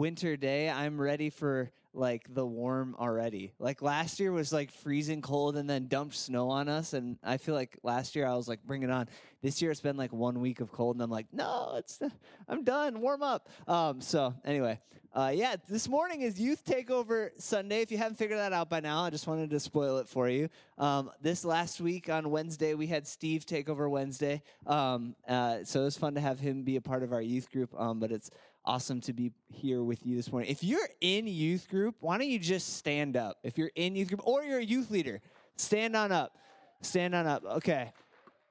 winter day. I'm ready for like the warm already. Like last year was like freezing cold and then dumped snow on us, and I feel like last year I was like, bring it on. This year it's been like one week of cold, and I'm like, no, it's I'm done. Warm up. Um, so anyway, uh, yeah, this morning is Youth Takeover Sunday. If you haven't figured that out by now, I just wanted to spoil it for you. Um, this last week on Wednesday, we had Steve take over Wednesday. Um, uh, so it was fun to have him be a part of our youth group. Um, but it's awesome to be here with you this morning. If you're in youth group, why don't you just stand up? If you're in youth group or you're a youth leader, stand on up. Stand on up. Okay.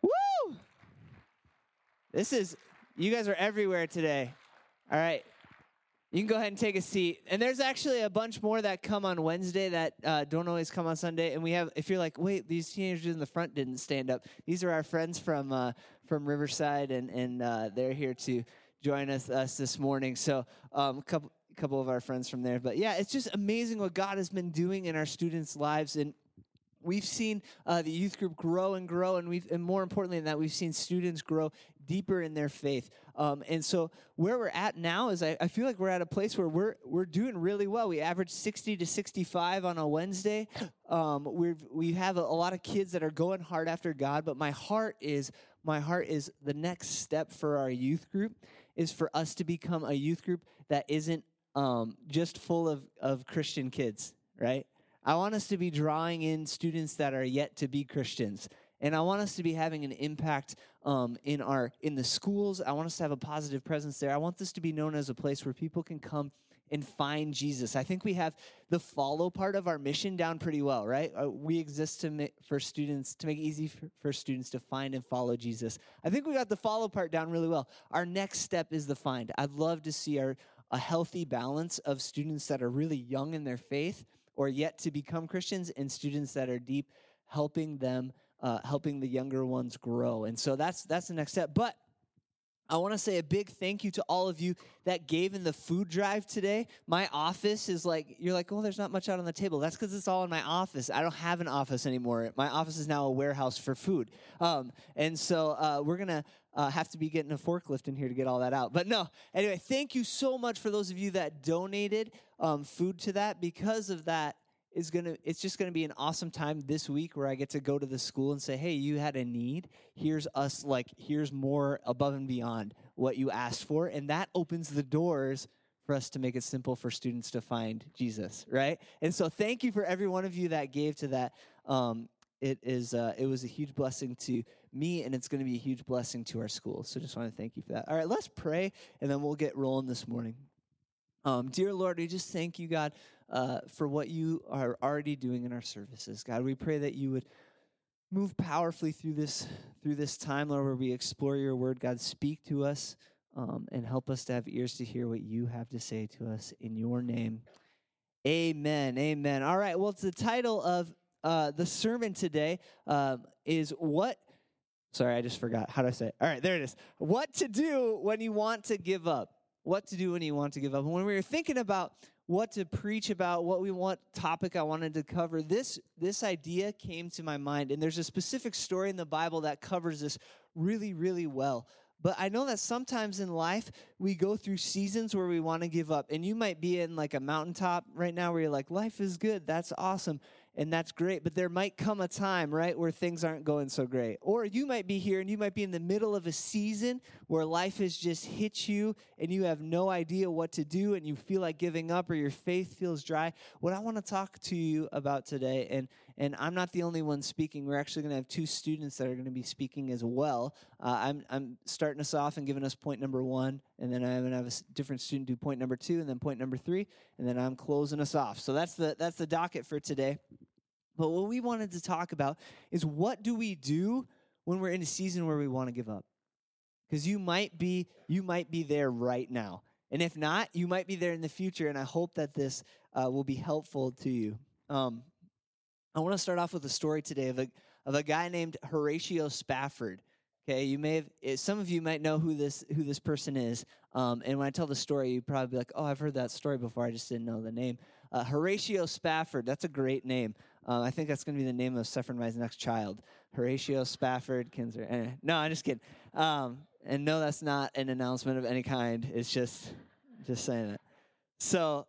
Woo! This is, you guys are everywhere today. All right. You can go ahead and take a seat. And there's actually a bunch more that come on Wednesday that uh, don't always come on Sunday. And we have, if you're like, wait, these teenagers in the front didn't stand up. These are our friends from uh, from Riverside, and and uh, they're here to join us us this morning. So um, a couple couple of our friends from there. But yeah, it's just amazing what God has been doing in our students' lives. And we've seen uh, the youth group grow and grow. And we've and more importantly than that we've seen students grow deeper in their faith. Um, and so where we're at now is I, I, feel like we're at a place where we're we're doing really well. We average 60 to 65 on a wednesday. Um, we we have a, a lot of kids that are going hard after god. But my heart is my heart is the next step for our youth group is for us to become a youth group that isn't um, just full of, of christian kids right I want us to be drawing in students that are yet to be Christians. And I want us to be having an impact um, in our in the schools. I want us to have a positive presence there. I want this to be known as a place where people can come and find Jesus. I think we have the follow part of our mission down pretty well, right? Uh, we exist to make, for students to make easy for, for students to find and follow Jesus. I think we got the follow part down really well. Our next step is the find. I'd love to see our a healthy balance of students that are really young in their faith or yet to become Christians, and students that are deep, helping them, uh, helping the younger ones grow. And so that's that's the next step. But I want to say a big thank you to all of you that gave in the food drive today. My office is like, you're like, oh, there's not much out on the table. That's because it's all in my office. I don't have an office anymore. My office is now a warehouse for food. Um, and so uh, we're going to uh, have to be getting a forklift in here to get all that out. But no, anyway, thank you so much for those of you that donated um, food to that. Because of that, is gonna it's just gonna be an awesome time this week where I get to go to the school and say, hey, you had a need. Here's us like here's more above and beyond what you asked for, and that opens the doors for us to make it simple for students to find Jesus, right? And so, thank you for every one of you that gave to that. Um, it is uh, it was a huge blessing to me, and it's going to be a huge blessing to our school. So, just want to thank you for that. All right, let's pray, and then we'll get rolling this morning. Um, dear Lord, we just thank you, God, uh, for what you are already doing in our services. God, we pray that you would move powerfully through this through this time, Lord, where we explore your word. God, speak to us um, and help us to have ears to hear what you have to say to us in your name. Amen. Amen. All right. Well, it's the title of uh, the sermon today um, is what. Sorry, I just forgot. How do I say it? All right, there it is. What to do when you want to give up. What to do when you want to give up. And when we were thinking about what to preach about, what we want topic I wanted to cover, this this idea came to my mind. And there's a specific story in the Bible that covers this really, really well. But I know that sometimes in life we go through seasons where we want to give up. And you might be in like a mountaintop right now where you're like, life is good, that's awesome and that's great. But there might come a time, right, where things aren't going so great. Or you might be here and you might be in the middle of a season where life has just hit you and you have no idea what to do and you feel like giving up or your faith feels dry. What I want to talk to you about today, and and I'm not the only one speaking. We're actually going to have two students that are going to be speaking as well. Uh, I'm I'm starting us off and giving us point number one, and then I'm going to have a different student do point number two, and then point number three, and then I'm closing us off. So that's the that's the docket for today. But what we wanted to talk about is what do we do when we're in a season where we want to give up? Because you might be you might be there right now. And if not, you might be there in the future. And I hope that this uh, will be helpful to you. Um, I want to start off with a story today of a, of a guy named Horatio Spafford. Okay, you may have eh, some of you might know who this who this person is. Um, and when I tell the story, you probably be like, "Oh, I've heard that story before. I just didn't know the name." Uh, Horatio Spafford. That's a great name. Uh, I think that's going to be the name of Sephron next child. Horatio Spafford Kinzer. Eh, no, I'm just kidding. Um, And no, that's not an announcement of any kind. It's just, just saying it. So,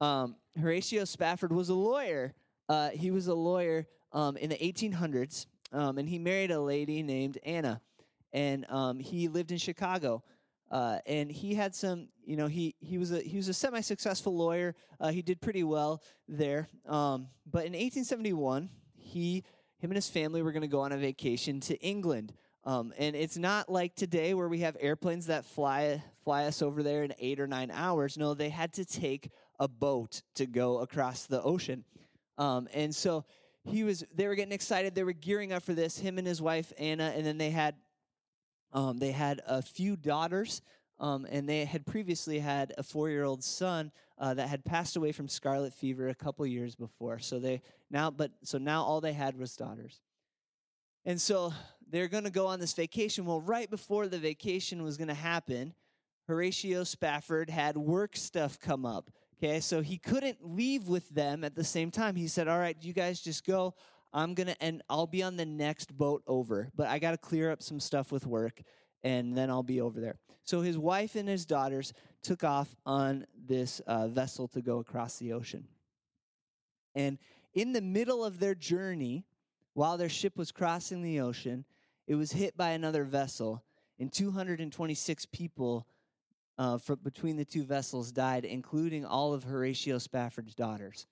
um, Horatio Spafford was a lawyer. Uh, he was a lawyer um, in the 1800s, um, and he married a lady named Anna, and um, he lived in Chicago. Uh, and he had some, you know, he he was a he was a semi-successful lawyer. Uh, he did pretty well there. Um, but in 1871, he him and his family were going to go on a vacation to England. Um, and it's not like today where we have airplanes that fly fly us over there in eight or nine hours. No, they had to take a boat to go across the ocean. Um, and so he was. They were getting excited. They were gearing up for this. Him and his wife Anna, and then they had um, they had a few daughters, um, and they had previously had a four-year-old son uh, that had passed away from scarlet fever a couple years before. So they now, but so now all they had was daughters, and so they're going to go on this vacation. Well, right before the vacation was going to happen, Horatio Spafford had work stuff come up. Okay, so he couldn't leave with them at the same time. He said, "All right, you guys just go. I'm gonna and I'll be on the next boat over, but I got to clear up some stuff with work, and then I'll be over there. So his wife and his daughters took off on this uh, vessel to go across the ocean. And in the middle of their journey, while their ship was crossing the ocean, it was hit by another vessel, and 226 people uh, for, between the two vessels died, including all of Horatio Spafford's daughters.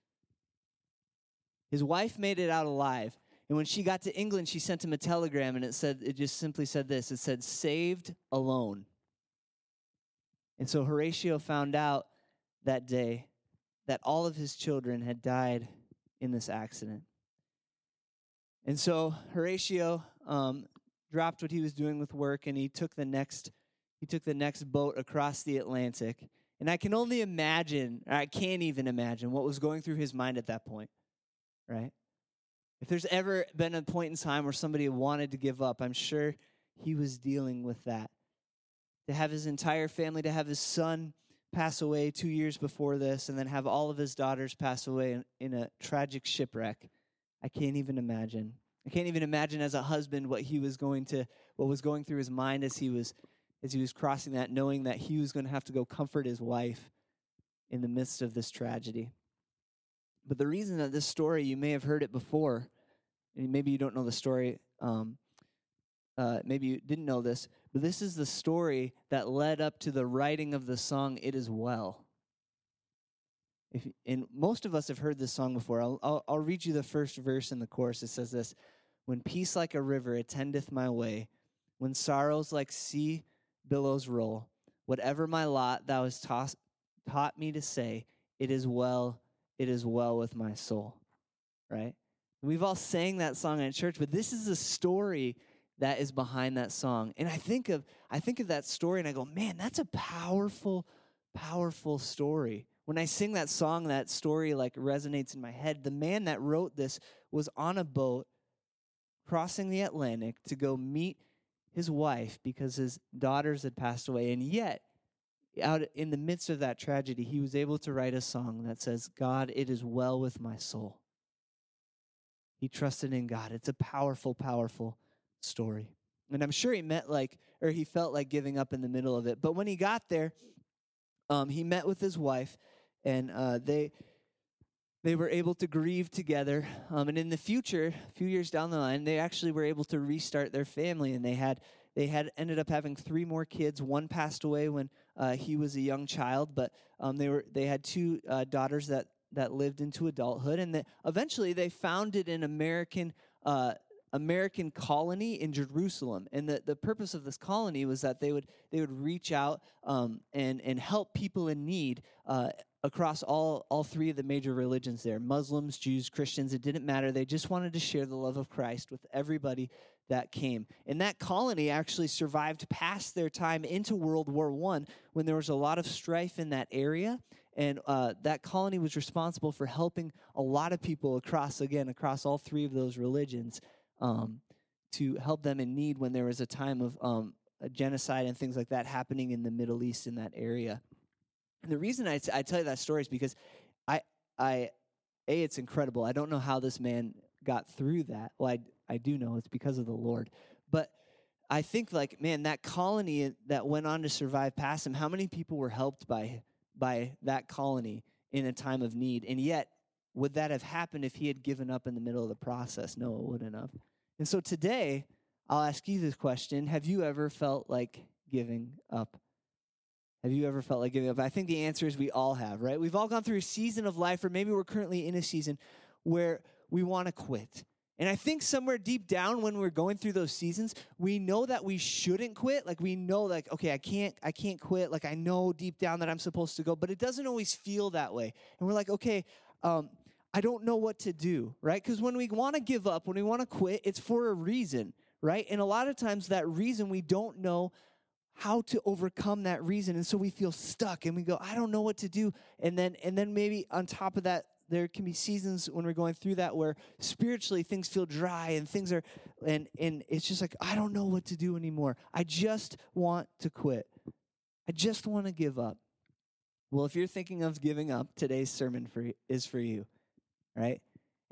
His wife made it out alive. And when she got to England, she sent him a telegram and it said, it just simply said this it said, saved alone. And so Horatio found out that day that all of his children had died in this accident. And so Horatio um, dropped what he was doing with work and he took the next he took the next boat across the Atlantic. And I can only imagine, I can't even imagine what was going through his mind at that point right? If there's ever been a point in time where somebody wanted to give up, I'm sure he was dealing with that. To have his entire family, to have his son pass away two years before this, and then have all of his daughters pass away in, in a tragic shipwreck. I can't even imagine. I can't even imagine as a husband what he was going to, what was going through his mind as he was, as he was crossing that, knowing that he was going to have to go comfort his wife in the midst of this tragedy. But the reason that this story, you may have heard it before, and maybe you don't know the story, um, uh, maybe you didn't know this, but this is the story that led up to the writing of the song "It Is Well." If, and most of us have heard this song before. I'll, I'll, I'll read you the first verse in the chorus. It says this: "When peace like a river attendeth my way, when sorrows like sea billows roll, whatever my lot, thou hast toss, taught me to say, it is well it is well with my soul, right? We've all sang that song in church, but this is a story that is behind that song. And I think of I think of that story and I go, "Man, that's a powerful powerful story." When I sing that song, that story like resonates in my head. The man that wrote this was on a boat crossing the Atlantic to go meet his wife because his daughters had passed away and yet out in the midst of that tragedy, he was able to write a song that says, God, it is well with my soul. He trusted in God. It's a powerful, powerful story. And I'm sure he met like, or he felt like giving up in the middle of it. But when he got there, um, he met with his wife, and uh, they they were able to grieve together. Um, and in the future, a few years down the line, they actually were able to restart their family, and they had they had ended up having three more kids. One passed away when uh, he was a young child, but um, they were they had two uh, daughters that that lived into adulthood, and that eventually they founded an American. Uh, American colony in Jerusalem, and the, the purpose of this colony was that they would they would reach out um, and and help people in need uh, across all all three of the major religions there Muslims, Jews, Christians. It didn't matter. They just wanted to share the love of Christ with everybody that came. And that colony actually survived past their time into World War I when there was a lot of strife in that area. And uh, that colony was responsible for helping a lot of people across, again, across all three of those religions um, to help them in need when there was a time of um, a genocide and things like that happening in the Middle East in that area. And the reason I, I tell you that story is because I, I, A, it's incredible. I don't know how this man got through that. Well, I, I do know it's because of the Lord. But I think like man, that colony that went on to survive past him, how many people were helped by by that colony in a time of need? And yet, would that have happened if he had given up in the middle of the process? No, it wouldn't have. And so today, I'll ask you this question: Have you ever felt like giving up? Have you ever felt like giving up? I think the answer is we all have, right? We've all gone through a season of life, or maybe we're currently in a season where we want to quit. And I think somewhere deep down when we're going through those seasons, we know that we shouldn't quit. Like we know like okay, I can't I can't quit. Like I know deep down that I'm supposed to go, but it doesn't always feel that way. And we're like, okay, um, I don't know what to do, right? Because when we want to give up, when we want to quit, it's for a reason, right? And a lot of times that reason we don't know how to overcome that reason. And so we feel stuck and we go i don't know what to do. And then and then maybe on top of that there can be seasons when we're going through that where spiritually things feel dry and things are and and it's just like i don't know what to do anymore. I just want to quit. I just want to give up. Well if you're thinking of giving up today's sermon for is for you right?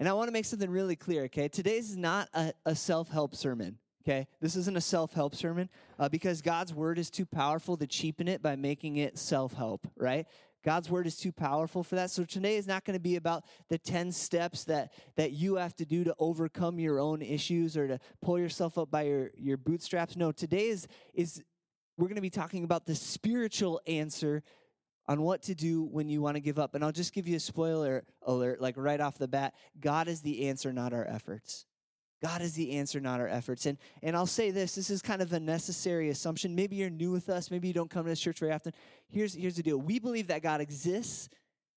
And i want to make something really clear okay? Today's is not a, a self-help sermon okay this isn't a self-help sermon uh, because god's word is too powerful to cheapen it by making it self-help right God's word is too powerful for that. So today is not going to be about the 10 steps that, that you have to do to overcome your own issues or to pull yourself up by your, your bootstraps. No, today is, is we're going to be talking about the spiritual answer on what to do when you want to give up. And I'll just give you a spoiler alert, like right off the bat God is the answer, not our efforts. God is the answer, not our efforts. And, and I'll say this this is kind of a necessary assumption. Maybe you're new with us, maybe you don't come to this church very often. Here's, here's the deal we believe that God exists,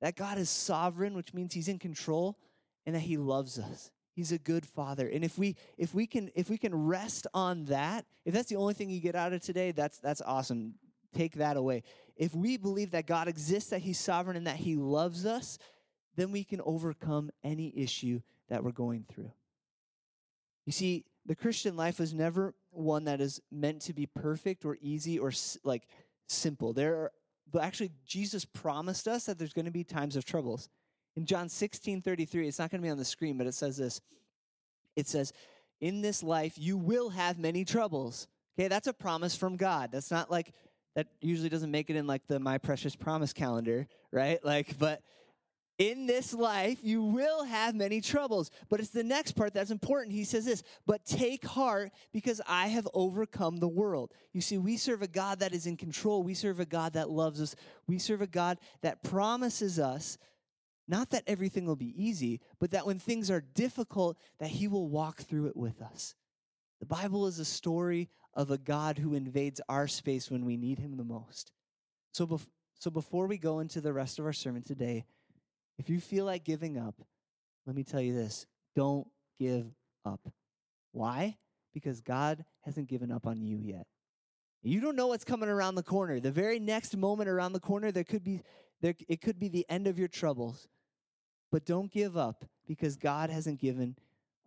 that God is sovereign, which means he's in control, and that he loves us. He's a good father. And if we if we can if we can rest on that, if that's the only thing you get out of today, that's that's awesome. Take that away. If we believe that God exists, that he's sovereign and that he loves us, then we can overcome any issue that we're going through. You see, the Christian life is never one that is meant to be perfect or easy or like simple. There are, but actually, Jesus promised us that there's going to be times of troubles. In John 16 33, it's not going to be on the screen, but it says this it says, In this life, you will have many troubles. Okay, that's a promise from God. That's not like, that usually doesn't make it in like the My Precious Promise calendar, right? Like, but in this life you will have many troubles. But it's the next part that's important. He says this, but take heart because I have overcome the world. You see, we serve a God that is in control. We serve a God that loves us. We serve a God that promises us not that everything will be easy, but that when things are difficult, that he will walk through it with us. The Bible is a story of a God who invades our space when we need him the most. So, bef- so before we go into the rest of our sermon today, if you feel like giving up, let me tell you this don't give up. Why? Because God hasn't given up on you yet. You don't know what's coming around the corner. The very next moment around the corner, there could be there, it could be the end of your troubles. But don't give up because God hasn't given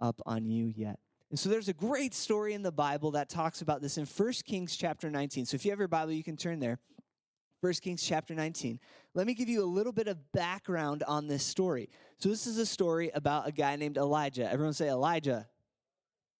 up on you yet. And so there's a great story in the Bible that talks about this in 1 Kings chapter 19. So if you have your Bible, you can turn there. 1 Kings chapter 19. Let me give you a little bit of background on this story. So, this is a story about a guy named Elijah. Everyone say Elijah.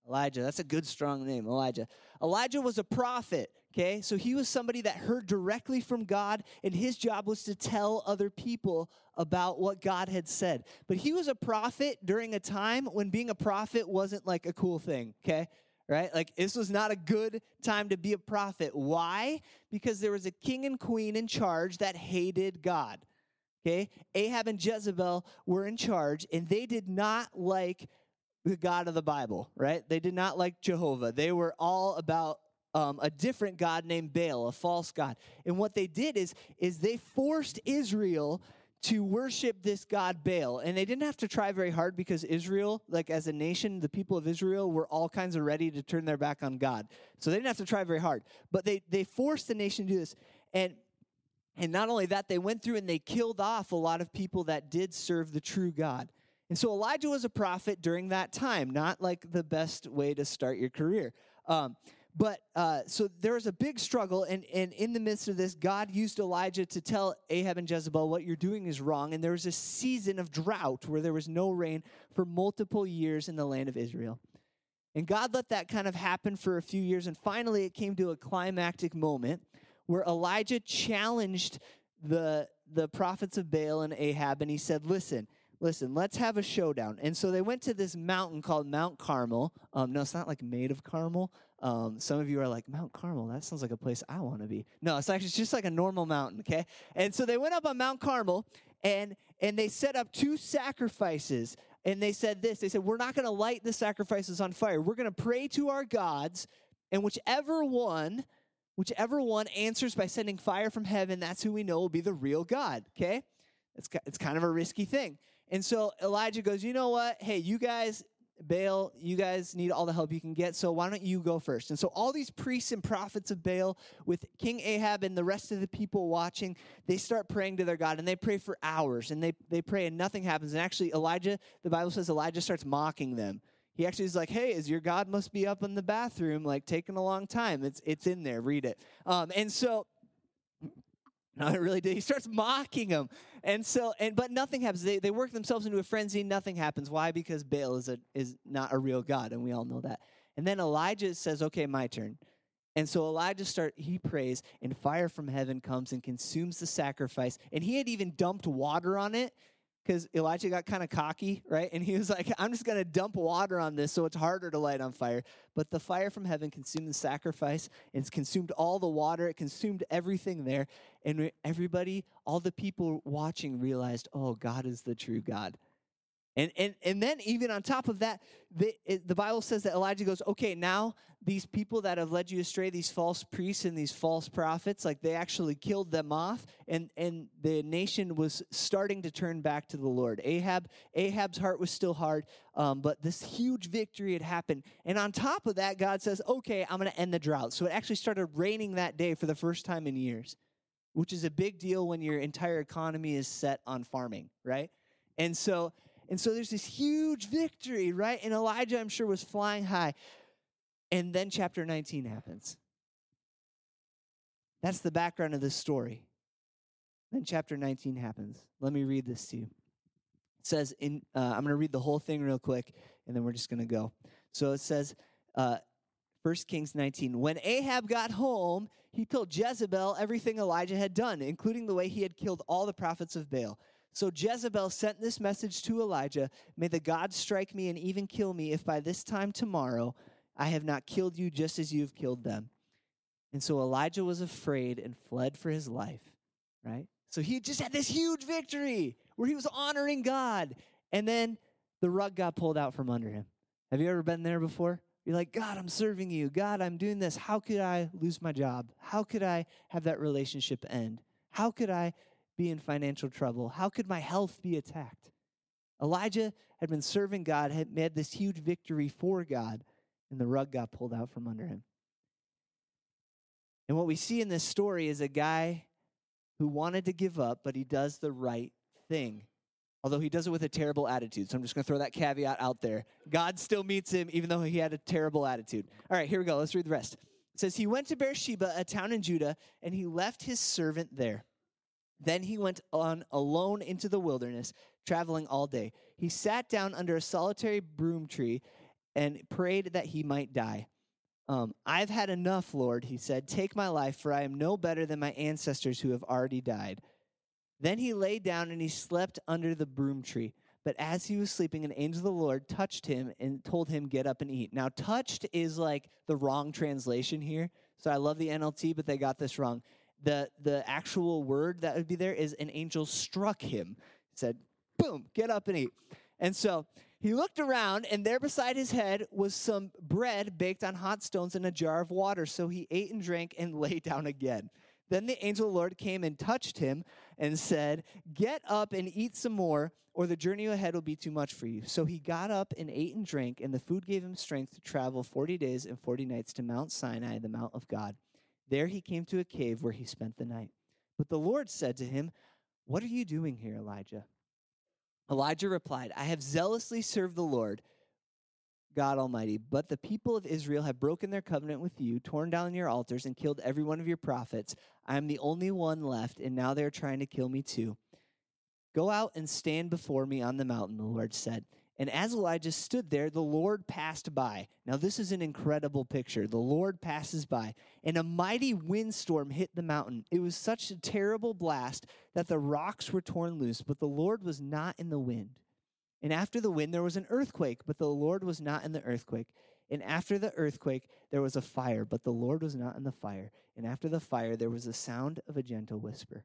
Elijah, that's a good, strong name, Elijah. Elijah was a prophet, okay? So he was somebody that heard directly from God, and his job was to tell other people about what God had said. But he was a prophet during a time when being a prophet wasn't like a cool thing, okay? Right? Like, this was not a good time to be a prophet. Why? Because there was a king and queen in charge that hated God. Okay? Ahab and Jezebel were in charge, and they did not like the God of the Bible, right? They did not like Jehovah. They were all about um, a different God named Baal, a false God. And what they did is, is they forced Israel to worship this god Baal. And they didn't have to try very hard because Israel, like as a nation, the people of Israel were all kinds of ready to turn their back on God. So they didn't have to try very hard. But they, they forced the nation to do this. And and not only that, they went through and they killed off a lot of people that did serve the true God. And so Elijah was a prophet during that time, not like the best way to start your career. Um, but uh, so there was a big struggle, and, and in the midst of this, God used Elijah to tell Ahab and Jezebel, What you're doing is wrong. And there was a season of drought where there was no rain for multiple years in the land of Israel. And God let that kind of happen for a few years. And finally, it came to a climactic moment where Elijah challenged the, the prophets of Baal and Ahab. And he said, Listen, listen, let's have a showdown. And so they went to this mountain called Mount Carmel. Um, no, it's not like made of caramel. Um, some of you are like, Mount Carmel, that sounds like a place I want to be. No, it's actually just like a normal mountain, okay? And so they went up on Mount Carmel and and they set up two sacrifices. And they said this they said, We're not going to light the sacrifices on fire. We're going to pray to our gods, and whichever one whichever one answers by sending fire from heaven, that's who we know will be the real God, okay? It's, it's kind of a risky thing. And so Elijah goes, You know what? Hey, you guys, Baal, you guys need all the help you can get, so why don't you go first? And so all these priests and prophets of Baal, with King Ahab and the rest of the people watching, they start praying to their God, and they pray for hours, and they, they pray, and nothing happens. And actually, Elijah, the Bible says Elijah starts mocking them. He actually is like, "Hey, is your God must be up in the bathroom, like taking a long time? It's it's in there. Read it." Um, and so it really did. He starts mocking him. And so, and but nothing happens. They, they work themselves into a frenzy. Nothing happens. Why? Because Baal is a is not a real God, and we all know that. And then Elijah says, "Okay, my turn." And so Elijah start he prays, and fire from heaven comes and consumes the sacrifice. And he had even dumped water on it because Elijah got kind of cocky, right? And he was like, I'm just going to dump water on this so it's harder to light on fire. But the fire from heaven consumed the sacrifice. It's consumed all the water. It consumed everything there. And everybody, all the people watching realized, oh, God is the true God. And, and, and then, even on top of that, the, it, the Bible says that Elijah goes, okay, now these people that have led you astray, these false priests and these false prophets, like they actually killed them off, and, and the nation was starting to turn back to the Lord. Ahab, Ahab's heart was still hard, um, but this huge victory had happened. And on top of that, God says, okay, I'm going to end the drought. So it actually started raining that day for the first time in years, which is a big deal when your entire economy is set on farming, right? And so and so there's this huge victory, right? And Elijah, I'm sure, was flying high. And then chapter 19 happens. That's the background of this story. Then chapter 19 happens. Let me read this to you. It says, in, uh, I'm going to read the whole thing real quick, and then we're just going to go. So it says, uh, 1 Kings 19. When Ahab got home, he told Jezebel everything Elijah had done, including the way he had killed all the prophets of Baal. So Jezebel sent this message to Elijah May the gods strike me and even kill me if by this time tomorrow I have not killed you just as you have killed them. And so Elijah was afraid and fled for his life, right? So he just had this huge victory where he was honoring God. And then the rug got pulled out from under him. Have you ever been there before? You're like, God, I'm serving you. God, I'm doing this. How could I lose my job? How could I have that relationship end? How could I be in financial trouble? How could my health be attacked? Elijah had been serving God, had made this huge victory for God, and the rug got pulled out from under him. And what we see in this story is a guy who wanted to give up, but he does the right thing. Although he does it with a terrible attitude. So I'm just going to throw that caveat out there. God still meets him, even though he had a terrible attitude. All right, here we go. Let's read the rest. It says, He went to Beersheba, a town in Judah, and he left his servant there. Then he went on alone into the wilderness, traveling all day. He sat down under a solitary broom tree and prayed that he might die. Um, I've had enough, Lord, he said. Take my life, for I am no better than my ancestors who have already died. Then he lay down and he slept under the broom tree. But as he was sleeping, an angel of the Lord touched him and told him, Get up and eat. Now, touched is like the wrong translation here. So I love the NLT, but they got this wrong the the actual word that would be there is an angel struck him. Said boom get up and eat. And so he looked around and there beside his head was some bread baked on hot stones and a jar of water. So he ate and drank and lay down again. Then the angel of the lord came and touched him and said get up and eat some more or the journey ahead will be too much for you. So he got up and ate and drank and the food gave him strength to travel 40 days and 40 nights to mount sinai the mount of god there he came to a cave where he spent the night. But the Lord said to him, What are you doing here, Elijah? Elijah replied, I have zealously served the Lord, God Almighty, but the people of Israel have broken their covenant with you, torn down your altars, and killed every one of your prophets. I am the only one left, and now they are trying to kill me too. Go out and stand before me on the mountain, the Lord said. And as Elijah stood there, the Lord passed by. Now, this is an incredible picture. The Lord passes by, and a mighty windstorm hit the mountain. It was such a terrible blast that the rocks were torn loose, but the Lord was not in the wind. And after the wind, there was an earthquake, but the Lord was not in the earthquake. And after the earthquake, there was a fire, but the Lord was not in the fire. And after the fire, there was the sound of a gentle whisper.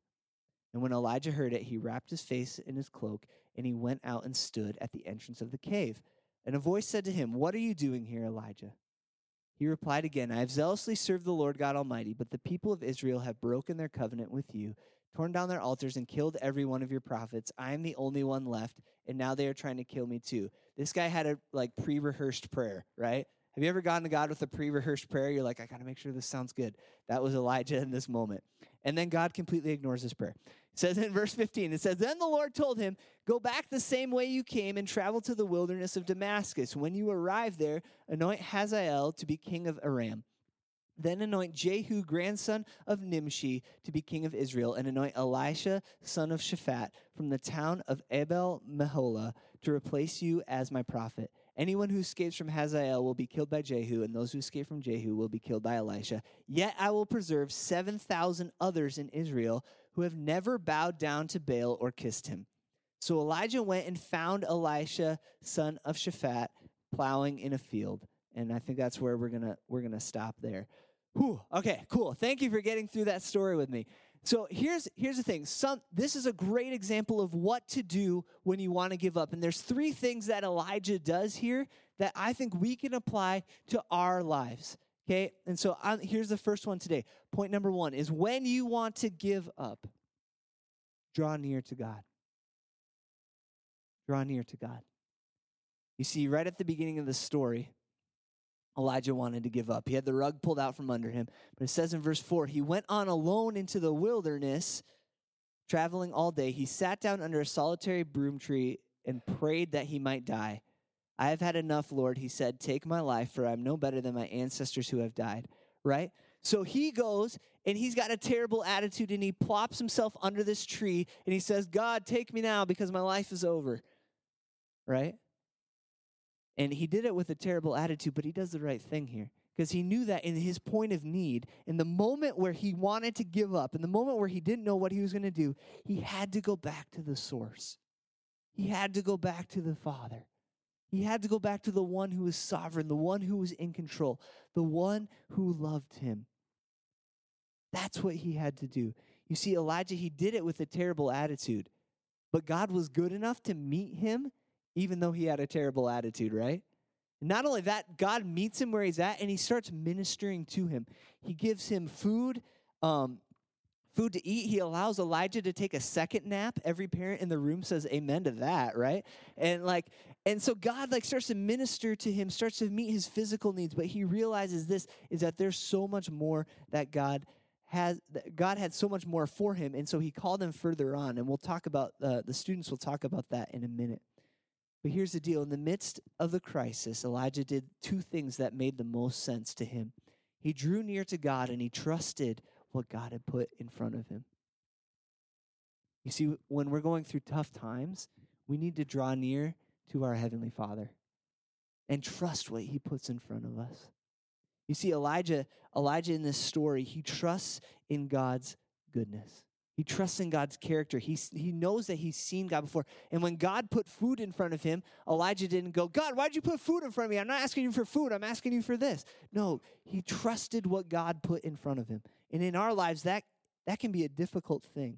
And when Elijah heard it, he wrapped his face in his cloak, and he went out and stood at the entrance of the cave. And a voice said to him, What are you doing here, Elijah? He replied again, I have zealously served the Lord God Almighty, but the people of Israel have broken their covenant with you, torn down their altars, and killed every one of your prophets. I am the only one left, and now they are trying to kill me too. This guy had a like pre-rehearsed prayer, right? Have you ever gone to God with a pre-rehearsed prayer? You're like, I got to make sure this sounds good. That was Elijah in this moment. And then God completely ignores his prayer. It says in verse 15, it says, Then the Lord told him, Go back the same way you came and travel to the wilderness of Damascus. When you arrive there, anoint Hazael to be king of Aram. Then anoint Jehu, grandson of Nimshi, to be king of Israel, and anoint Elisha, son of Shaphat, from the town of Abel Meholah, to replace you as my prophet. Anyone who escapes from Hazael will be killed by Jehu, and those who escape from Jehu will be killed by Elisha. Yet I will preserve 7,000 others in Israel who have never bowed down to Baal or kissed him. So Elijah went and found Elisha, son of Shaphat, plowing in a field. And I think that's where we're gonna we're gonna stop there. Whew, okay, cool. Thank you for getting through that story with me. So here's here's the thing. Some this is a great example of what to do when you want to give up. And there's three things that Elijah does here that I think we can apply to our lives. Okay, and so I'm, here's the first one today. Point number one is when you want to give up, draw near to God. Draw near to God. You see, right at the beginning of the story, Elijah wanted to give up. He had the rug pulled out from under him. But it says in verse 4 he went on alone into the wilderness, traveling all day. He sat down under a solitary broom tree and prayed that he might die. I have had enough, Lord, he said. Take my life, for I'm no better than my ancestors who have died. Right? So he goes and he's got a terrible attitude and he plops himself under this tree and he says, God, take me now because my life is over. Right? And he did it with a terrible attitude, but he does the right thing here because he knew that in his point of need, in the moment where he wanted to give up, in the moment where he didn't know what he was going to do, he had to go back to the source. He had to go back to the Father. He had to go back to the one who was sovereign, the one who was in control, the one who loved him. That's what he had to do. You see, Elijah, he did it with a terrible attitude, but God was good enough to meet him even though he had a terrible attitude, right? Not only that, God meets him where he's at and he starts ministering to him. He gives him food, um, food to eat. He allows Elijah to take a second nap. Every parent in the room says amen to that, right? And like, and so God like starts to minister to him, starts to meet his physical needs, but he realizes this is that there's so much more that God has God had so much more for him, and so he called him further on. And we'll talk about uh, the students will talk about that in a minute. But here's the deal in the midst of the crisis, Elijah did two things that made the most sense to him. He drew near to God and he trusted what God had put in front of him. You see, when we're going through tough times, we need to draw near to our Heavenly Father and trust what He puts in front of us. You see, Elijah, Elijah in this story, he trusts in God's goodness. He trusts in God's character. He, he knows that he's seen God before. And when God put food in front of him, Elijah didn't go, God, why'd you put food in front of me? I'm not asking you for food. I'm asking you for this. No, he trusted what God put in front of him. And in our lives, that, that can be a difficult thing.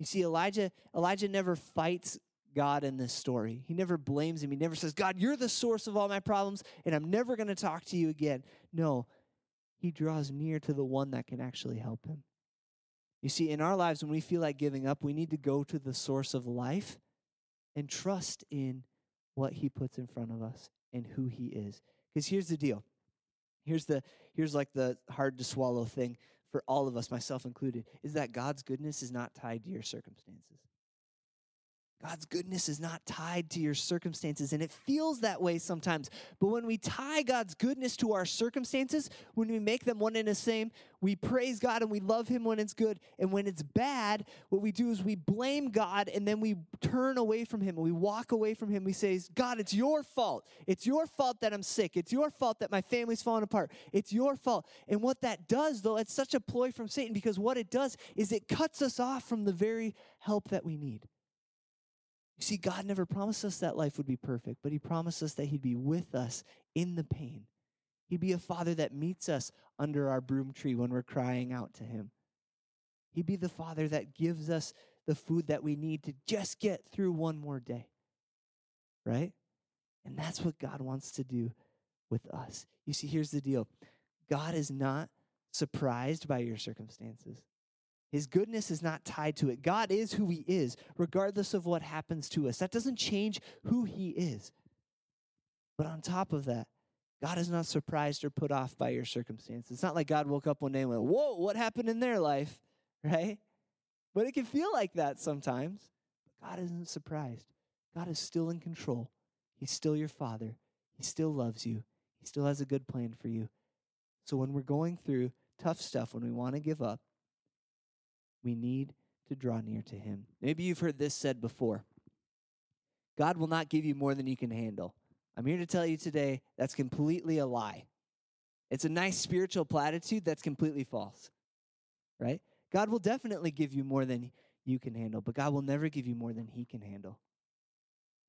You see, Elijah, Elijah never fights God in this story. He never blames him. He never says, God, you're the source of all my problems, and I'm never going to talk to you again. No, he draws near to the one that can actually help him. You see, in our lives, when we feel like giving up, we need to go to the source of life and trust in what he puts in front of us and who he is. Because here's the deal. Here's the here's like the hard to swallow thing for all of us, myself included, is that God's goodness is not tied to your circumstances. God's goodness is not tied to your circumstances, and it feels that way sometimes. But when we tie God's goodness to our circumstances, when we make them one and the same, we praise God and we love Him when it's good. And when it's bad, what we do is we blame God and then we turn away from Him we walk away from Him. We say, God, it's your fault. It's your fault that I'm sick. It's your fault that my family's falling apart. It's your fault. And what that does, though, it's such a ploy from Satan because what it does is it cuts us off from the very help that we need. You see, God never promised us that life would be perfect, but He promised us that He'd be with us in the pain. He'd be a father that meets us under our broom tree when we're crying out to Him. He'd be the father that gives us the food that we need to just get through one more day. Right? And that's what God wants to do with us. You see, here's the deal God is not surprised by your circumstances. His goodness is not tied to it. God is who He is, regardless of what happens to us. That doesn't change who He is. But on top of that, God is not surprised or put off by your circumstances. It's not like God woke up one day and went, Whoa, what happened in their life? Right? But it can feel like that sometimes. But God isn't surprised. God is still in control. He's still your Father. He still loves you. He still has a good plan for you. So when we're going through tough stuff, when we want to give up, we need to draw near to Him. Maybe you've heard this said before God will not give you more than you can handle. I'm here to tell you today that's completely a lie. It's a nice spiritual platitude that's completely false, right? God will definitely give you more than you can handle, but God will never give you more than He can handle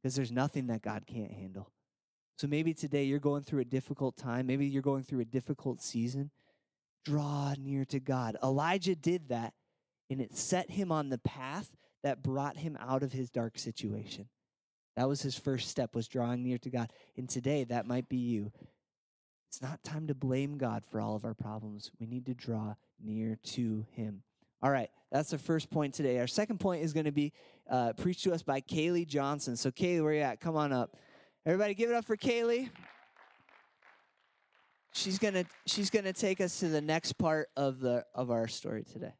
because there's nothing that God can't handle. So maybe today you're going through a difficult time. Maybe you're going through a difficult season. Draw near to God. Elijah did that and it set him on the path that brought him out of his dark situation. That was his first step was drawing near to God. And today that might be you. It's not time to blame God for all of our problems. We need to draw near to him. All right, that's the first point today. Our second point is going to be uh, preached to us by Kaylee Johnson. So, Kaylee, where you at? Come on up. Everybody, give it up for Kaylee. She's gonna she's gonna take us to the next part of the of our story today.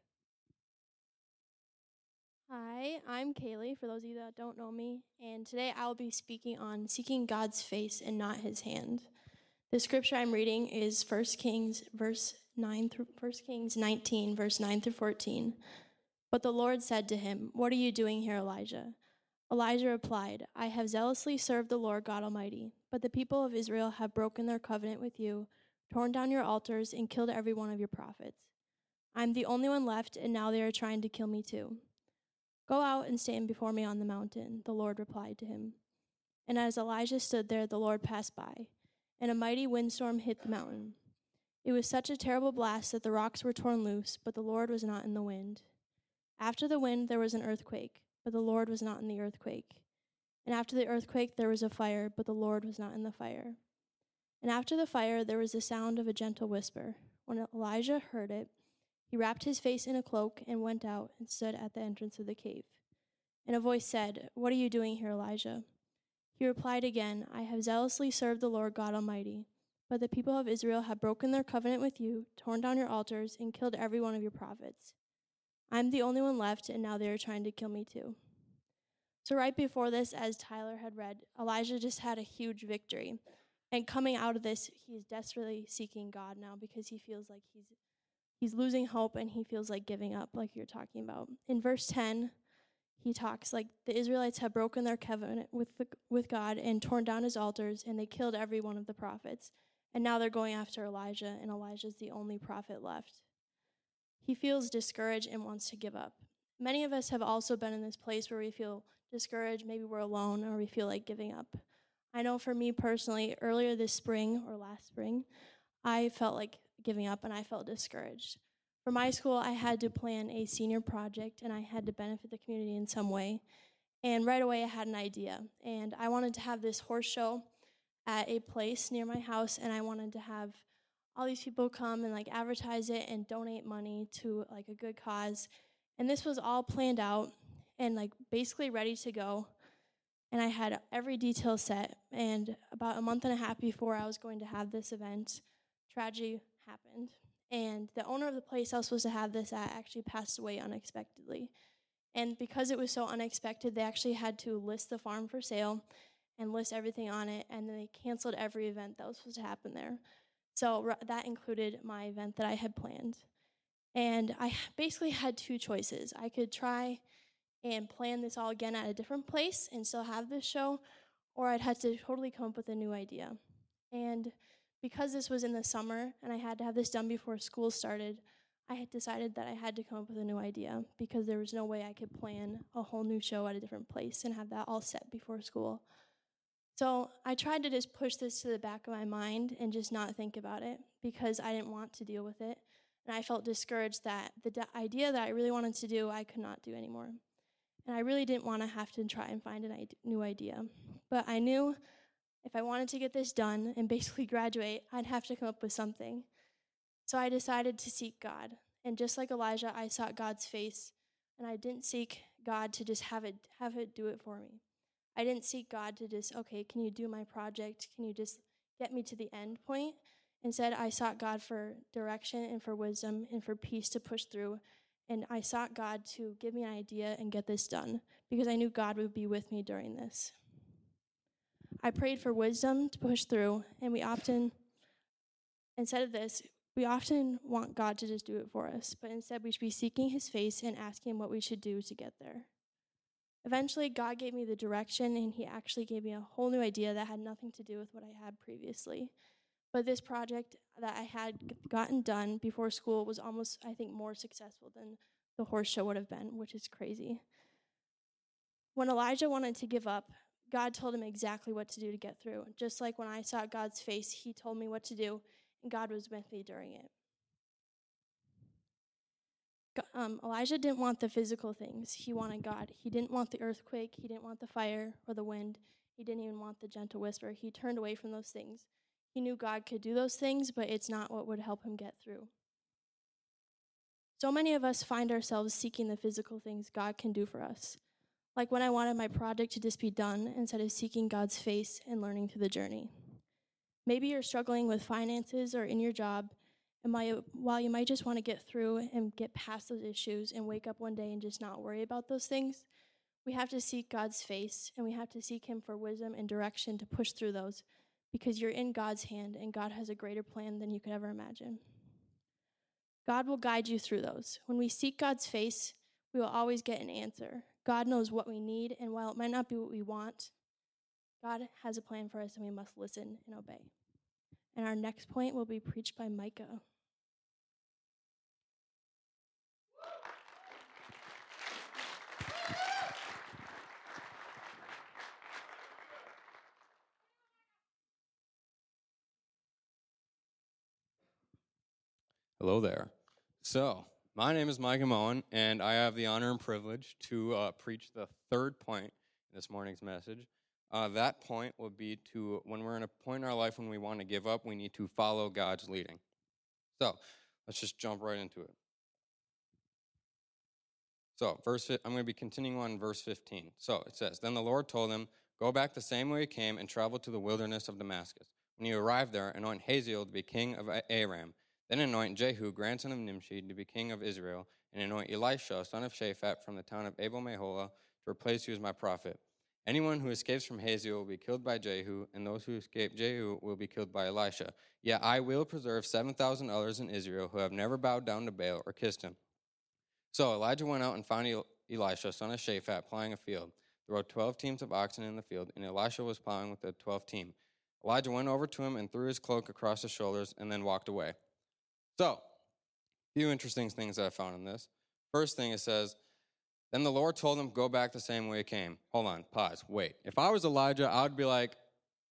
Hi, I'm Kaylee, for those of you that don't know me, and today I'll be speaking on seeking God's face and not his hand. The scripture I'm reading is 1 Kings verse 9 through 1 Kings 19 verse 9 through 14. But the Lord said to him, "What are you doing here, Elijah?" Elijah replied, "I have zealously served the Lord God Almighty, but the people of Israel have broken their covenant with you, torn down your altars, and killed every one of your prophets. I'm the only one left, and now they are trying to kill me too." Go out and stand before me on the mountain, the Lord replied to him. And as Elijah stood there, the Lord passed by, and a mighty windstorm hit the mountain. It was such a terrible blast that the rocks were torn loose, but the Lord was not in the wind. After the wind, there was an earthquake, but the Lord was not in the earthquake. And after the earthquake, there was a fire, but the Lord was not in the fire. And after the fire, there was the sound of a gentle whisper. When Elijah heard it, he wrapped his face in a cloak and went out and stood at the entrance of the cave. And a voice said, What are you doing here, Elijah? He replied again, I have zealously served the Lord God Almighty. But the people of Israel have broken their covenant with you, torn down your altars, and killed every one of your prophets. I am the only one left, and now they are trying to kill me too. So, right before this, as Tyler had read, Elijah just had a huge victory. And coming out of this, he's desperately seeking God now because he feels like he's he's losing hope and he feels like giving up, like you're talking about. In verse 10, he talks like the Israelites have broken their covenant with, the, with God and torn down his altars, and they killed every one of the prophets. And now they're going after Elijah, and Elijah's the only prophet left. He feels discouraged and wants to give up. Many of us have also been in this place where we feel discouraged, maybe we're alone, or we feel like giving up. I know for me personally, earlier this spring or last spring, I felt like giving up and I felt discouraged. For my school, I had to plan a senior project and I had to benefit the community in some way. And right away, I had an idea. And I wanted to have this horse show at a place near my house, and I wanted to have all these people come and like advertise it and donate money to like a good cause. And this was all planned out and like basically ready to go. And I had every detail set. And about a month and a half before I was going to have this event, tragedy happened. And the owner of the place I was supposed to have this at actually passed away unexpectedly. And because it was so unexpected, they actually had to list the farm for sale and list everything on it. And then they canceled every event that was supposed to happen there. So that included my event that I had planned. And I basically had two choices. I could try and plan this all again at a different place and still have this show, or I'd have to totally come up with a new idea. And because this was in the summer and I had to have this done before school started, I had decided that I had to come up with a new idea because there was no way I could plan a whole new show at a different place and have that all set before school. So I tried to just push this to the back of my mind and just not think about it because I didn't want to deal with it. And I felt discouraged that the idea that I really wanted to do, I could not do anymore. And I really didn't want to have to try and find a new idea. But I knew if I wanted to get this done and basically graduate, I'd have to come up with something. So I decided to seek God. And just like Elijah, I sought God's face, and I didn't seek God to just have it have it do it for me. I didn't seek God to just, okay, can you do my project? Can you just get me to the end point? Instead, I sought God for direction and for wisdom and for peace to push through. And I sought God to give me an idea and get this done because I knew God would be with me during this. I prayed for wisdom to push through, and we often, instead of this, we often want God to just do it for us, but instead we should be seeking His face and asking Him what we should do to get there. Eventually, God gave me the direction, and He actually gave me a whole new idea that had nothing to do with what I had previously. But this project that I had gotten done before school was almost, I think, more successful than the horse show would have been, which is crazy. When Elijah wanted to give up, God told him exactly what to do to get through. Just like when I saw God's face, He told me what to do, and God was with me during it. Um, Elijah didn't want the physical things. He wanted God. He didn't want the earthquake. He didn't want the fire or the wind. He didn't even want the gentle whisper. He turned away from those things. He knew God could do those things, but it's not what would help him get through. So many of us find ourselves seeking the physical things God can do for us. Like when I wanted my project to just be done instead of seeking God's face and learning through the journey. Maybe you're struggling with finances or in your job, and while you might just want to get through and get past those issues and wake up one day and just not worry about those things, we have to seek God's face and we have to seek Him for wisdom and direction to push through those because you're in God's hand and God has a greater plan than you could ever imagine. God will guide you through those. When we seek God's face, we will always get an answer. God knows what we need, and while it might not be what we want, God has a plan for us and we must listen and obey. And our next point will be preached by Micah. Hello there. So, my name is Micah Moen, and I have the honor and privilege to uh, preach the third point in this morning's message. Uh, that point will be to when we're in a point in our life when we want to give up, we need to follow God's leading. So let's just jump right into it. So, verse I'm going to be continuing on verse 15. So it says, Then the Lord told him, Go back the same way you came and travel to the wilderness of Damascus. When you arrive there, anoint Hazael to be king of Aram. Then anoint Jehu, grandson of Nimshi, to be king of Israel, and anoint Elisha, son of Shaphat, from the town of Abel Meholah, to replace you as my prophet. Anyone who escapes from Hazael will be killed by Jehu, and those who escape Jehu will be killed by Elisha. Yet I will preserve 7,000 others in Israel who have never bowed down to Baal or kissed him. So Elijah went out and found Elisha, son of Shaphat, plowing a field. There were 12 teams of oxen in the field, and Elisha was plowing with the 12th team. Elijah went over to him and threw his cloak across his shoulders and then walked away. So, a few interesting things that I found in this. First thing it says, then the Lord told him, Go back the same way you came. Hold on, pause, wait. If I was Elijah, I would be like,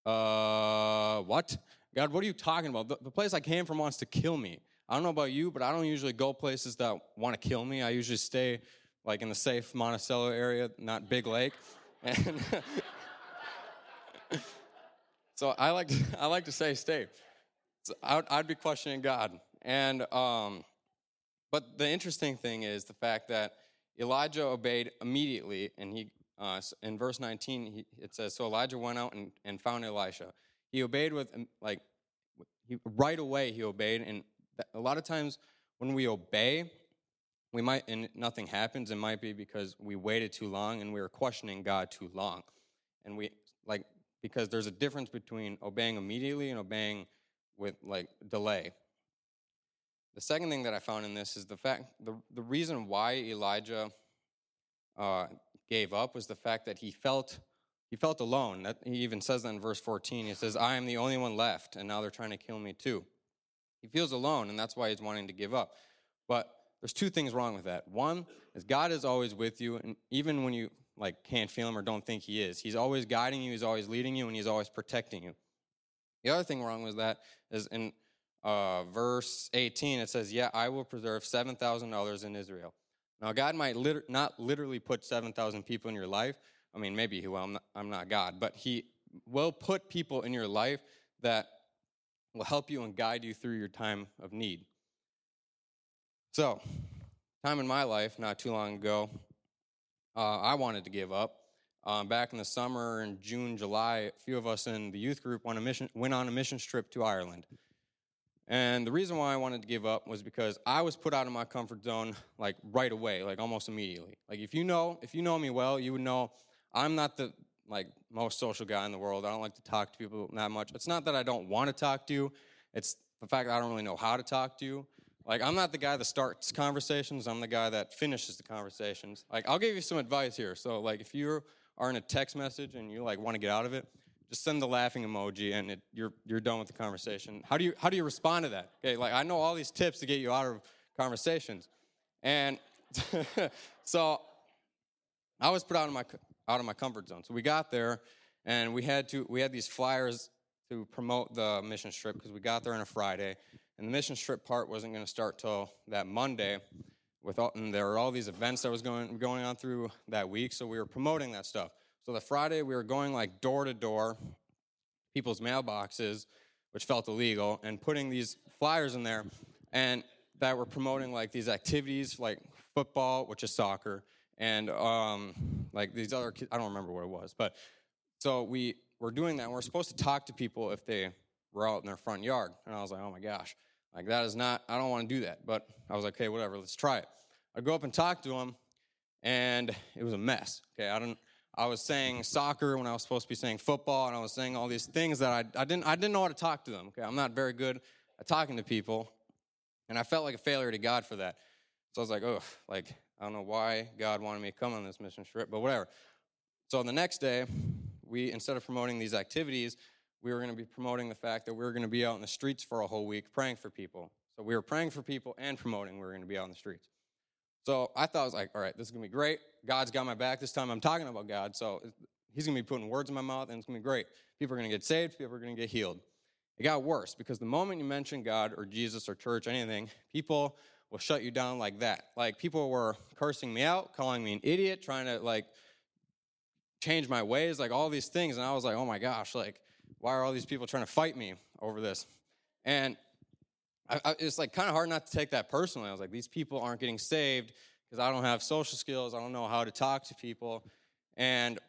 Uh, what? God, what are you talking about? The, the place I came from wants to kill me. I don't know about you, but I don't usually go places that want to kill me. I usually stay like in the safe Monticello area, not Big Lake. And so I like to, I like to say stay. So I'd, I'd be questioning God. And um, but the interesting thing is the fact that Elijah obeyed immediately, and he uh, in verse 19 he, it says, "So Elijah went out and, and found Elisha. He obeyed with um, like he, right away. He obeyed, and a lot of times when we obey, we might, and nothing happens, it might be because we waited too long and we were questioning God too long. And we, like, because there's a difference between obeying immediately and obeying with, like, delay. The second thing that I found in this is the fact, the, the reason why Elijah uh, gave up was the fact that he felt he felt alone. That, he even says that in verse 14. He says, I am the only one left, and now they're trying to kill me too. He feels alone, and that's why he's wanting to give up. But there's two things wrong with that. One is God is always with you, and even when you like can't feel him or don't think he is, he's always guiding you, he's always leading you, and he's always protecting you. The other thing wrong with that is in uh, verse 18, it says, Yeah, I will preserve 7,000 others in Israel. Now, God might not literally put 7,000 people in your life. I mean, maybe He will. I'm not, I'm not God. But He will put people in your life that will help you and guide you through your time of need. So, time in my life, not too long ago, uh, I wanted to give up. Um, back in the summer, in June, July, a few of us in the youth group a mission, went on a mission trip to Ireland. And the reason why I wanted to give up was because I was put out of my comfort zone like right away, like almost immediately. Like if you know, if you know me well, you would know I'm not the like most social guy in the world. I don't like to talk to people that much. It's not that I don't want to talk to you. It's the fact that I don't really know how to talk to you. Like I'm not the guy that starts conversations. I'm the guy that finishes the conversations. Like I'll give you some advice here. So like if you are in a text message and you like want to get out of it, just send the laughing emoji and it, you're, you're done with the conversation. How do, you, how do you respond to that? Okay, like I know all these tips to get you out of conversations. And so I was put out of my, out of my comfort zone. So we got there and we had to, we had these flyers to promote the mission trip because we got there on a Friday. And the mission trip part wasn't going to start till that Monday. With all, and there were all these events that was going, going on through that week. So we were promoting that stuff. So the Friday we were going like door to door, people's mailboxes, which felt illegal, and putting these flyers in there, and that were promoting like these activities like football, which is soccer, and um, like these other. I don't remember what it was, but so we were doing that. and We're supposed to talk to people if they were out in their front yard, and I was like, oh my gosh, like that is not. I don't want to do that, but I was like, okay, whatever, let's try it. I go up and talk to them, and it was a mess. Okay, I don't. I was saying soccer when I was supposed to be saying football, and I was saying all these things that I, I didn't I didn't know how to talk to them. Okay, I'm not very good at talking to people, and I felt like a failure to God for that. So I was like, oh, like I don't know why God wanted me to come on this mission trip, but whatever. So the next day, we instead of promoting these activities, we were going to be promoting the fact that we were going to be out in the streets for a whole week praying for people. So we were praying for people and promoting we were going to be out in the streets. So I thought I was like, all right, this is gonna be great. God's got my back this time. I'm talking about God, so He's gonna be putting words in my mouth, and it's gonna be great. People are gonna get saved. People are gonna get healed. It got worse because the moment you mention God or Jesus or church, anything, people will shut you down like that. Like people were cursing me out, calling me an idiot, trying to like change my ways, like all these things, and I was like, oh my gosh, like why are all these people trying to fight me over this? And I, I, it's like kind of hard not to take that personally. I was like, these people aren't getting saved because I don't have social skills. I don't know how to talk to people. And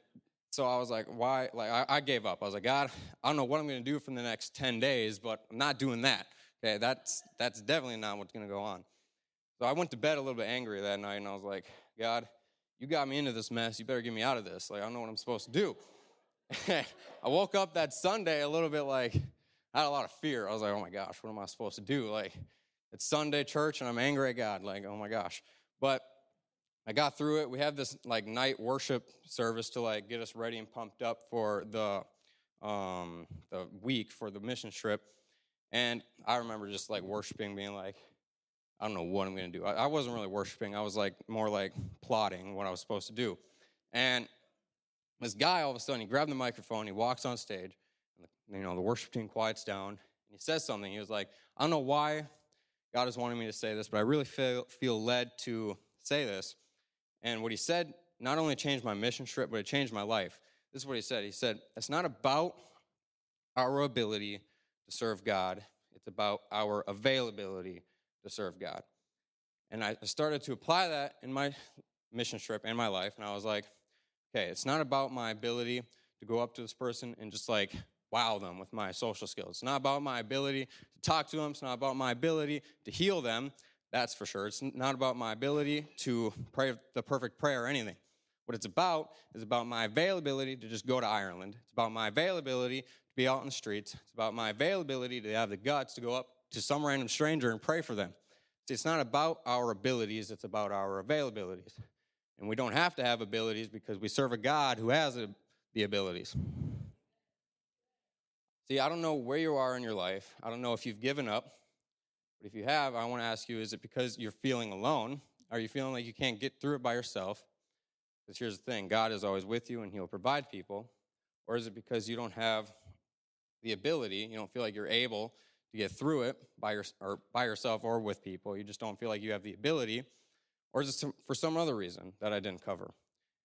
so I was like, why? Like, I, I gave up. I was like, God, I don't know what I'm going to do for the next 10 days, but I'm not doing that. Okay, that's, that's definitely not what's going to go on. So I went to bed a little bit angry that night, and I was like, God, you got me into this mess. You better get me out of this. Like, I don't know what I'm supposed to do. I woke up that Sunday a little bit like, I had a lot of fear. I was like, oh my gosh, what am I supposed to do? Like, it's Sunday church and I'm angry at God. Like, oh my gosh. But I got through it. We had this like night worship service to like get us ready and pumped up for the um, the week for the mission trip. And I remember just like worshiping, being like, I don't know what I'm going to do. I, I wasn't really worshiping. I was like more like plotting what I was supposed to do. And this guy, all of a sudden, he grabbed the microphone, he walks on stage, you know, the worship team quiets down, and he says something. He was like, I don't know why God is wanting me to say this, but I really feel, feel led to say this. And what he said not only changed my mission trip, but it changed my life. This is what he said. He said, It's not about our ability to serve God, it's about our availability to serve God. And I started to apply that in my mission trip and my life, and I was like, okay, it's not about my ability to go up to this person and just like wow them with my social skills. It's not about my ability to talk to them, it's not about my ability to heal them. That's for sure. It's not about my ability to pray the perfect prayer or anything. What it's about is about my availability to just go to Ireland. It's about my availability to be out in the streets. It's about my availability to have the guts to go up to some random stranger and pray for them. It's not about our abilities, it's about our availabilities. And we don't have to have abilities because we serve a God who has the abilities. See, I don't know where you are in your life. I don't know if you've given up. But if you have, I want to ask you is it because you're feeling alone? Are you feeling like you can't get through it by yourself? Because here's the thing God is always with you and He'll provide people. Or is it because you don't have the ability, you don't feel like you're able to get through it by, your, or by yourself or with people? You just don't feel like you have the ability. Or is it for some other reason that I didn't cover?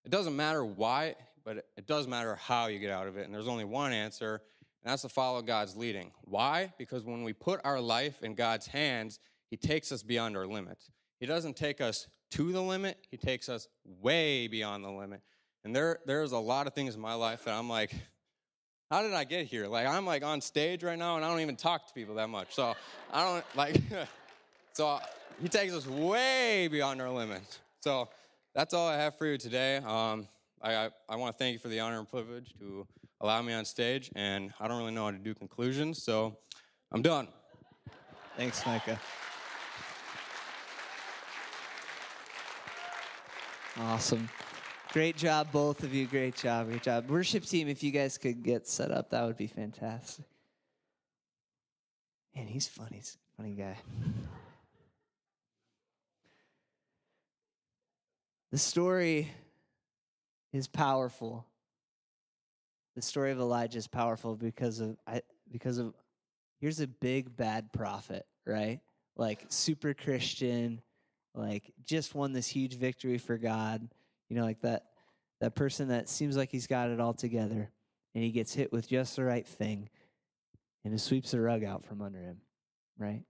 It doesn't matter why, but it does matter how you get out of it. And there's only one answer, and that's to follow God's leading. Why? Because when we put our life in God's hands, He takes us beyond our limits. He doesn't take us to the limit, He takes us way beyond the limit. And there, there's a lot of things in my life that I'm like, how did I get here? Like, I'm like on stage right now and I don't even talk to people that much. So I don't like, so He takes us way beyond our limits. So that's all I have for you today. Um, I, I, I want to thank you for the honor and privilege to allow me on stage, and I don't really know how to do conclusions, so I'm done. Thanks, Micah. Awesome. Great job, both of you. Great job. Great job. Worship team, if you guys could get set up, that would be fantastic. Man, he's funny. He's a funny guy. The story is powerful. The story of Elijah is powerful because of I, because of here's a big bad prophet, right? Like super Christian, like just won this huge victory for God. You know, like that that person that seems like he's got it all together, and he gets hit with just the right thing, and it sweeps the rug out from under him, right?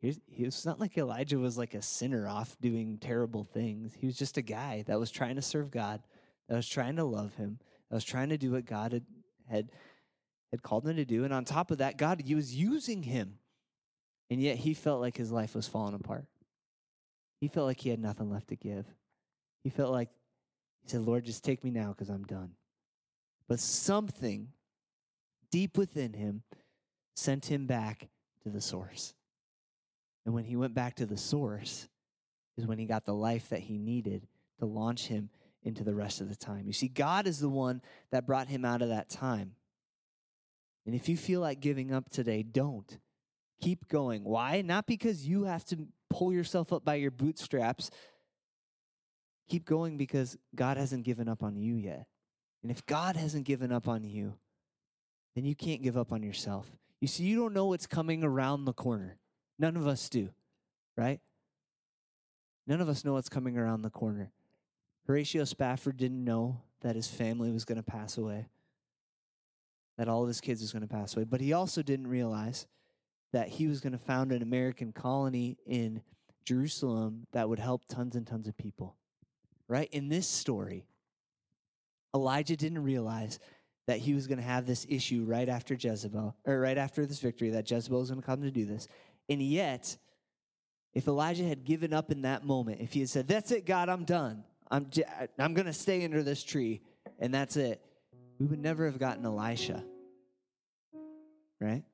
He's, he was not like Elijah was like a sinner off doing terrible things. He was just a guy that was trying to serve God, that was trying to love him, that was trying to do what God had had had called him to do. And on top of that, God he was using him. And yet he felt like his life was falling apart. He felt like he had nothing left to give. He felt like he said, Lord, just take me now because I'm done. But something deep within him sent him back to the source. And when he went back to the source, is when he got the life that he needed to launch him into the rest of the time. You see, God is the one that brought him out of that time. And if you feel like giving up today, don't. Keep going. Why? Not because you have to pull yourself up by your bootstraps. Keep going because God hasn't given up on you yet. And if God hasn't given up on you, then you can't give up on yourself. You see, you don't know what's coming around the corner. None of us do, right? None of us know what's coming around the corner. Horatio Spafford didn't know that his family was going to pass away, that all of his kids was going to pass away, but he also didn't realize that he was going to found an American colony in Jerusalem that would help tons and tons of people. Right? In this story, Elijah didn't realize that he was going to have this issue right after Jezebel, or right after this victory, that Jezebel was going to come to do this. And yet, if Elijah had given up in that moment, if he had said, That's it, God, I'm done, I'm, I'm going to stay under this tree, and that's it, we would never have gotten Elisha. Right?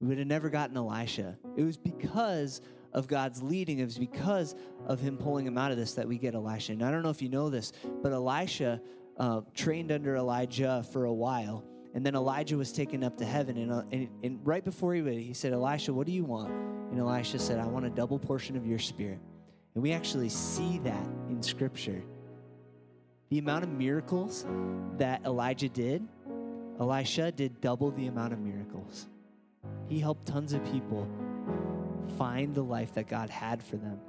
We would have never gotten Elisha. It was because of God's leading, it was because of him pulling him out of this that we get Elisha. And I don't know if you know this, but Elisha uh, trained under Elijah for a while. And then Elijah was taken up to heaven. And, uh, and, and right before he went, he said, Elisha, what do you want? And Elisha said, I want a double portion of your spirit. And we actually see that Scripture. The amount of miracles that Elijah did, Elisha did double the amount of miracles. He helped tons of people find the life that God had for them.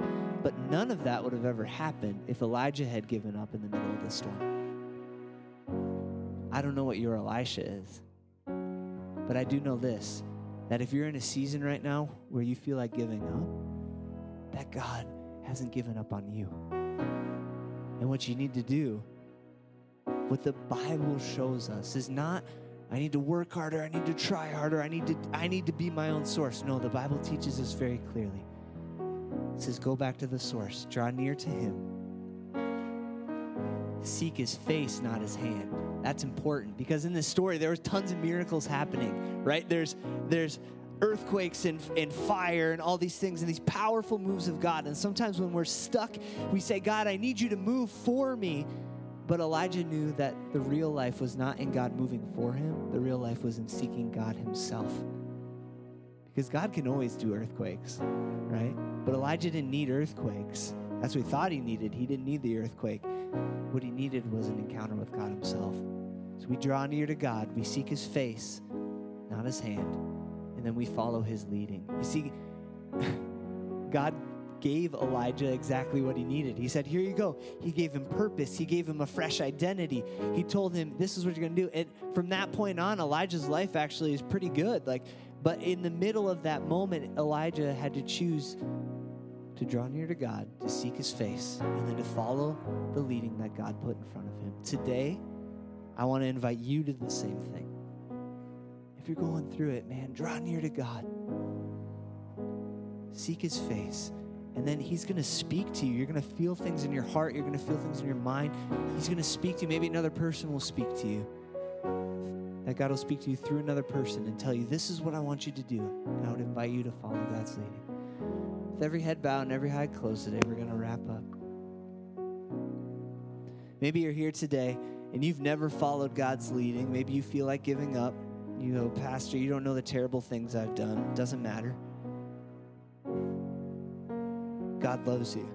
But none of that would have ever happened if Elijah had given up in the middle of the storm. I don't know what your Elisha is, but I do know this that if you're in a season right now where you feel like giving up, that God hasn't given up on you. And what you need to do, what the Bible shows us, is not I need to work harder, I need to try harder, I need to I need to be my own source. No, the Bible teaches us very clearly It says, Go back to the source, draw near to him. Seek his face, not his hand. That's important because in this story there was tons of miracles happening, right? There's there's earthquakes and, and fire and all these things and these powerful moves of God. And sometimes when we're stuck, we say, God, I need you to move for me. But Elijah knew that the real life was not in God moving for him, the real life was in seeking God himself. Because God can always do earthquakes, right? But Elijah didn't need earthquakes. That's what he thought he needed. He didn't need the earthquake. What he needed was an encounter with God himself. So we draw near to God, we seek his face, not his hand, and then we follow his leading. You see, God gave Elijah exactly what he needed. He said, Here you go. He gave him purpose, he gave him a fresh identity. He told him, This is what you're going to do. And from that point on, Elijah's life actually is pretty good. Like, but in the middle of that moment, Elijah had to choose to draw near to God, to seek his face, and then to follow the leading that God put in front of him. Today, I want to invite you to the same thing. You're going through it, man, draw near to God. Seek his face. And then he's going to speak to you. You're going to feel things in your heart. You're going to feel things in your mind. He's going to speak to you. Maybe another person will speak to you. That God will speak to you through another person and tell you, this is what I want you to do. And I would invite you to follow God's leading. With every head bowed and every eye closed today, we're going to wrap up. Maybe you're here today and you've never followed God's leading. Maybe you feel like giving up. You go, Pastor, you don't know the terrible things I've done. It doesn't matter. God loves you.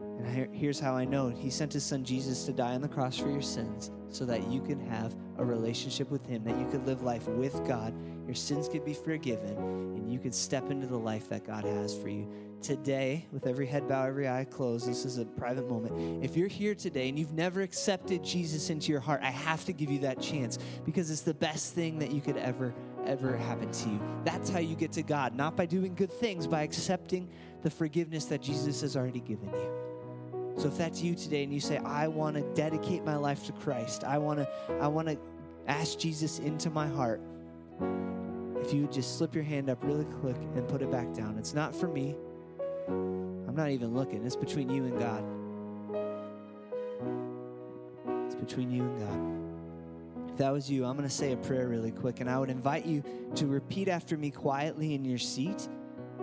And here's how I know He sent His Son Jesus to die on the cross for your sins so that you can have a relationship with Him, that you could live life with God, your sins could be forgiven, and you could step into the life that God has for you. Today, with every head bowed, every eye closed, this is a private moment. If you're here today and you've never accepted Jesus into your heart, I have to give you that chance because it's the best thing that you could ever, ever happen to you. That's how you get to God, not by doing good things, by accepting the forgiveness that Jesus has already given you. So if that's you today and you say, I want to dedicate my life to Christ, I want to, I want to ask Jesus into my heart. If you would just slip your hand up really quick and put it back down. It's not for me. I'm not even looking. It's between you and God. It's between you and God. If that was you, I'm going to say a prayer really quick, and I would invite you to repeat after me quietly in your seat.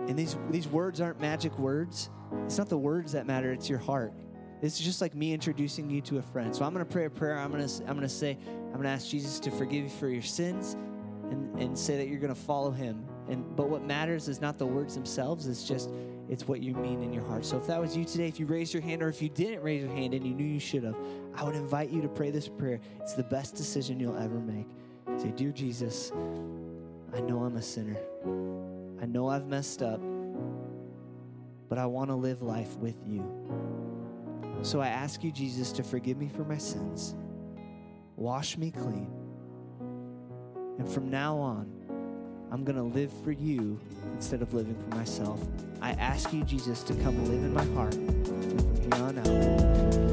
And these, these words aren't magic words. It's not the words that matter, it's your heart. This is just like me introducing you to a friend. So I'm going to pray a prayer. I'm going to I'm going to say I'm going to ask Jesus to forgive you for your sins and and say that you're going to follow him. And but what matters is not the words themselves, it's just it's what you mean in your heart. So if that was you today, if you raised your hand or if you didn't raise your hand and you knew you should have, I would invite you to pray this prayer. It's the best decision you'll ever make. Say, "Dear Jesus, I know I'm a sinner. I know I've messed up, but I want to live life with you. So I ask you, Jesus, to forgive me for my sins, wash me clean, and from now on, I'm going to live for you instead of living for myself. I ask you, Jesus, to come live in my heart. And from here on out,